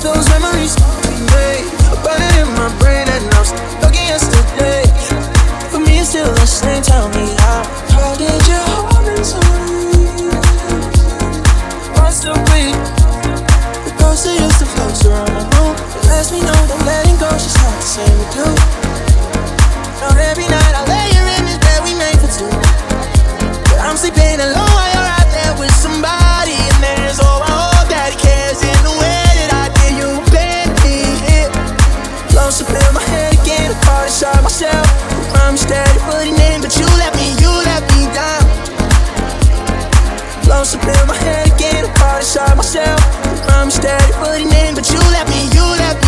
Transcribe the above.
Those memories burning in my brain, and I'm stuck in yesterday. For me, it's still the same. Tell me how, how did your heart been so the ghost to around the room. Me know letting go just not the same to do. Inside myself. I'm steady putting in, but you let me, you let me